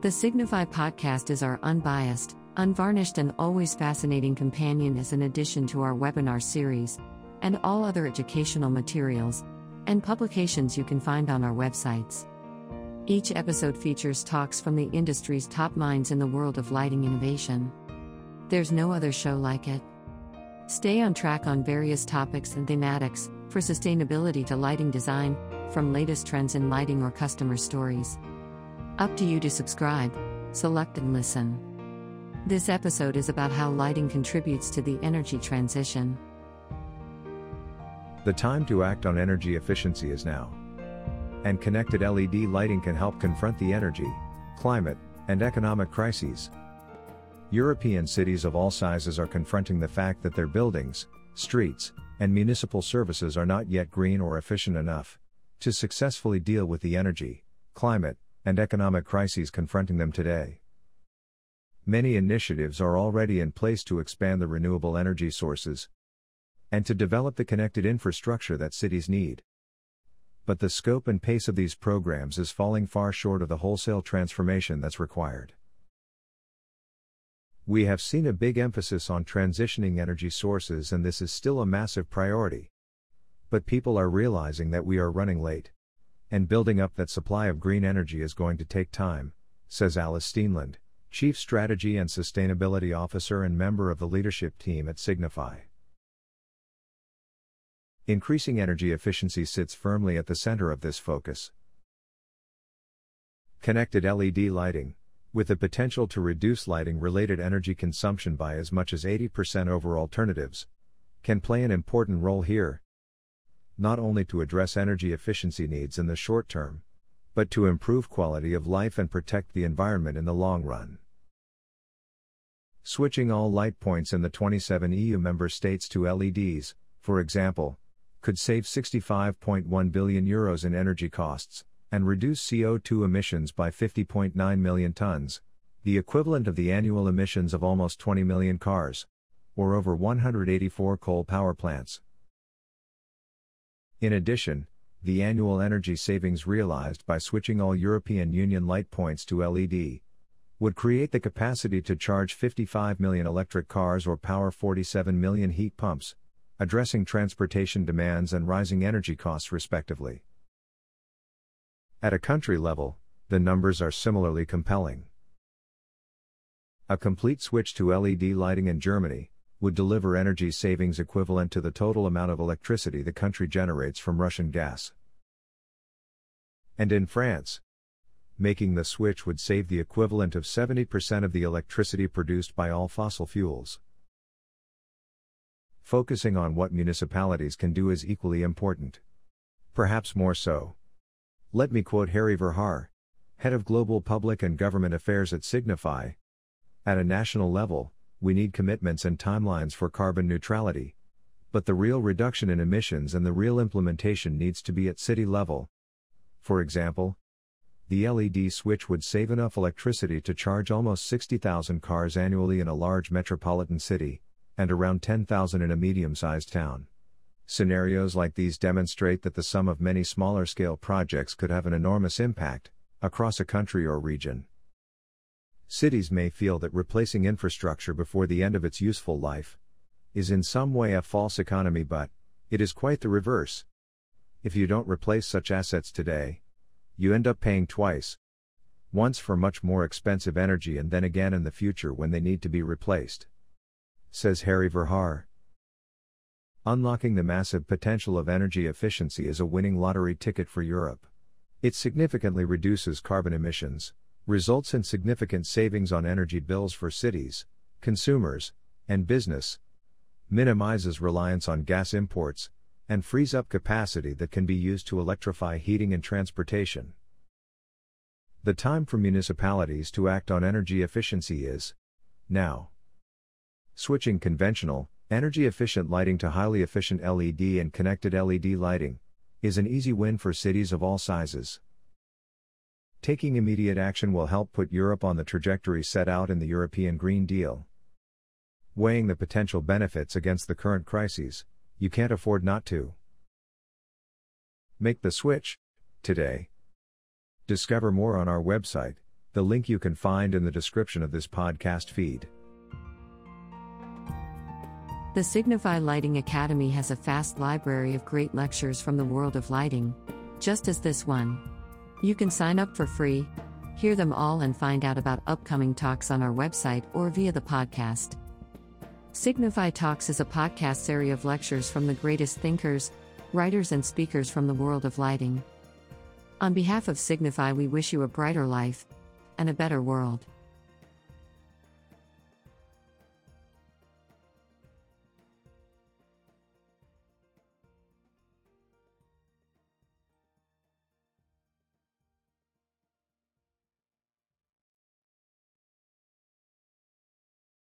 The Signify podcast is our unbiased, unvarnished, and always fascinating companion as an addition to our webinar series and all other educational materials and publications you can find on our websites. Each episode features talks from the industry's top minds in the world of lighting innovation. There's no other show like it. Stay on track on various topics and thematics, for sustainability to lighting design, from latest trends in lighting or customer stories. Up to you to subscribe, select, and listen. This episode is about how lighting contributes to the energy transition. The time to act on energy efficiency is now. And connected LED lighting can help confront the energy, climate, and economic crises. European cities of all sizes are confronting the fact that their buildings, streets, and municipal services are not yet green or efficient enough to successfully deal with the energy, climate, and economic crises confronting them today. Many initiatives are already in place to expand the renewable energy sources and to develop the connected infrastructure that cities need. But the scope and pace of these programs is falling far short of the wholesale transformation that's required. We have seen a big emphasis on transitioning energy sources, and this is still a massive priority. But people are realizing that we are running late and building up that supply of green energy is going to take time, says Alice Steenland, Chief Strategy and Sustainability Officer and member of the leadership team at Signify. Increasing energy efficiency sits firmly at the center of this focus. Connected LED lighting, with the potential to reduce lighting related energy consumption by as much as 80% over alternatives, can play an important role here, not only to address energy efficiency needs in the short term, but to improve quality of life and protect the environment in the long run. Switching all light points in the 27 EU member states to LEDs, for example, could save 65.1 billion euros in energy costs and reduce CO2 emissions by 50.9 million tons, the equivalent of the annual emissions of almost 20 million cars, or over 184 coal power plants. In addition, the annual energy savings realized by switching all European Union light points to LED would create the capacity to charge 55 million electric cars or power 47 million heat pumps, addressing transportation demands and rising energy costs respectively. At a country level, the numbers are similarly compelling. A complete switch to LED lighting in Germany, would deliver energy savings equivalent to the total amount of electricity the country generates from Russian gas. And in France, making the switch would save the equivalent of 70% of the electricity produced by all fossil fuels. Focusing on what municipalities can do is equally important. Perhaps more so. Let me quote Harry Verhaar, head of Global Public and Government Affairs at Signify. At a national level, we need commitments and timelines for carbon neutrality. But the real reduction in emissions and the real implementation needs to be at city level. For example, the LED switch would save enough electricity to charge almost 60,000 cars annually in a large metropolitan city, and around 10,000 in a medium sized town. Scenarios like these demonstrate that the sum of many smaller scale projects could have an enormous impact, across a country or region. Cities may feel that replacing infrastructure before the end of its useful life is in some way a false economy, but it is quite the reverse. If you don't replace such assets today, you end up paying twice. Once for much more expensive energy and then again in the future when they need to be replaced. Says Harry Verhaar. Unlocking the massive potential of energy efficiency is a winning lottery ticket for Europe. It significantly reduces carbon emissions, results in significant savings on energy bills for cities, consumers, and business, minimizes reliance on gas imports, and frees up capacity that can be used to electrify heating and transportation. The time for municipalities to act on energy efficiency is now. Switching conventional, energy efficient lighting to highly efficient LED and connected LED lighting is an easy win for cities of all sizes. Taking immediate action will help put Europe on the trajectory set out in the European Green Deal. Weighing the potential benefits against the current crises, you can't afford not to. Make the switch, today. Discover more on our website, The link you can find in the description of this podcast feed. The Signify Lighting Academy has a vast library of great lectures from the world of lighting, just as this one. You can sign up for free, hear them all, and find out about upcoming talks on our website or via the podcast. Signify Talks is a podcast series of lectures from the greatest thinkers, writers, and speakers from the world of lighting. On behalf of Signify, we wish you a brighter life and a better world.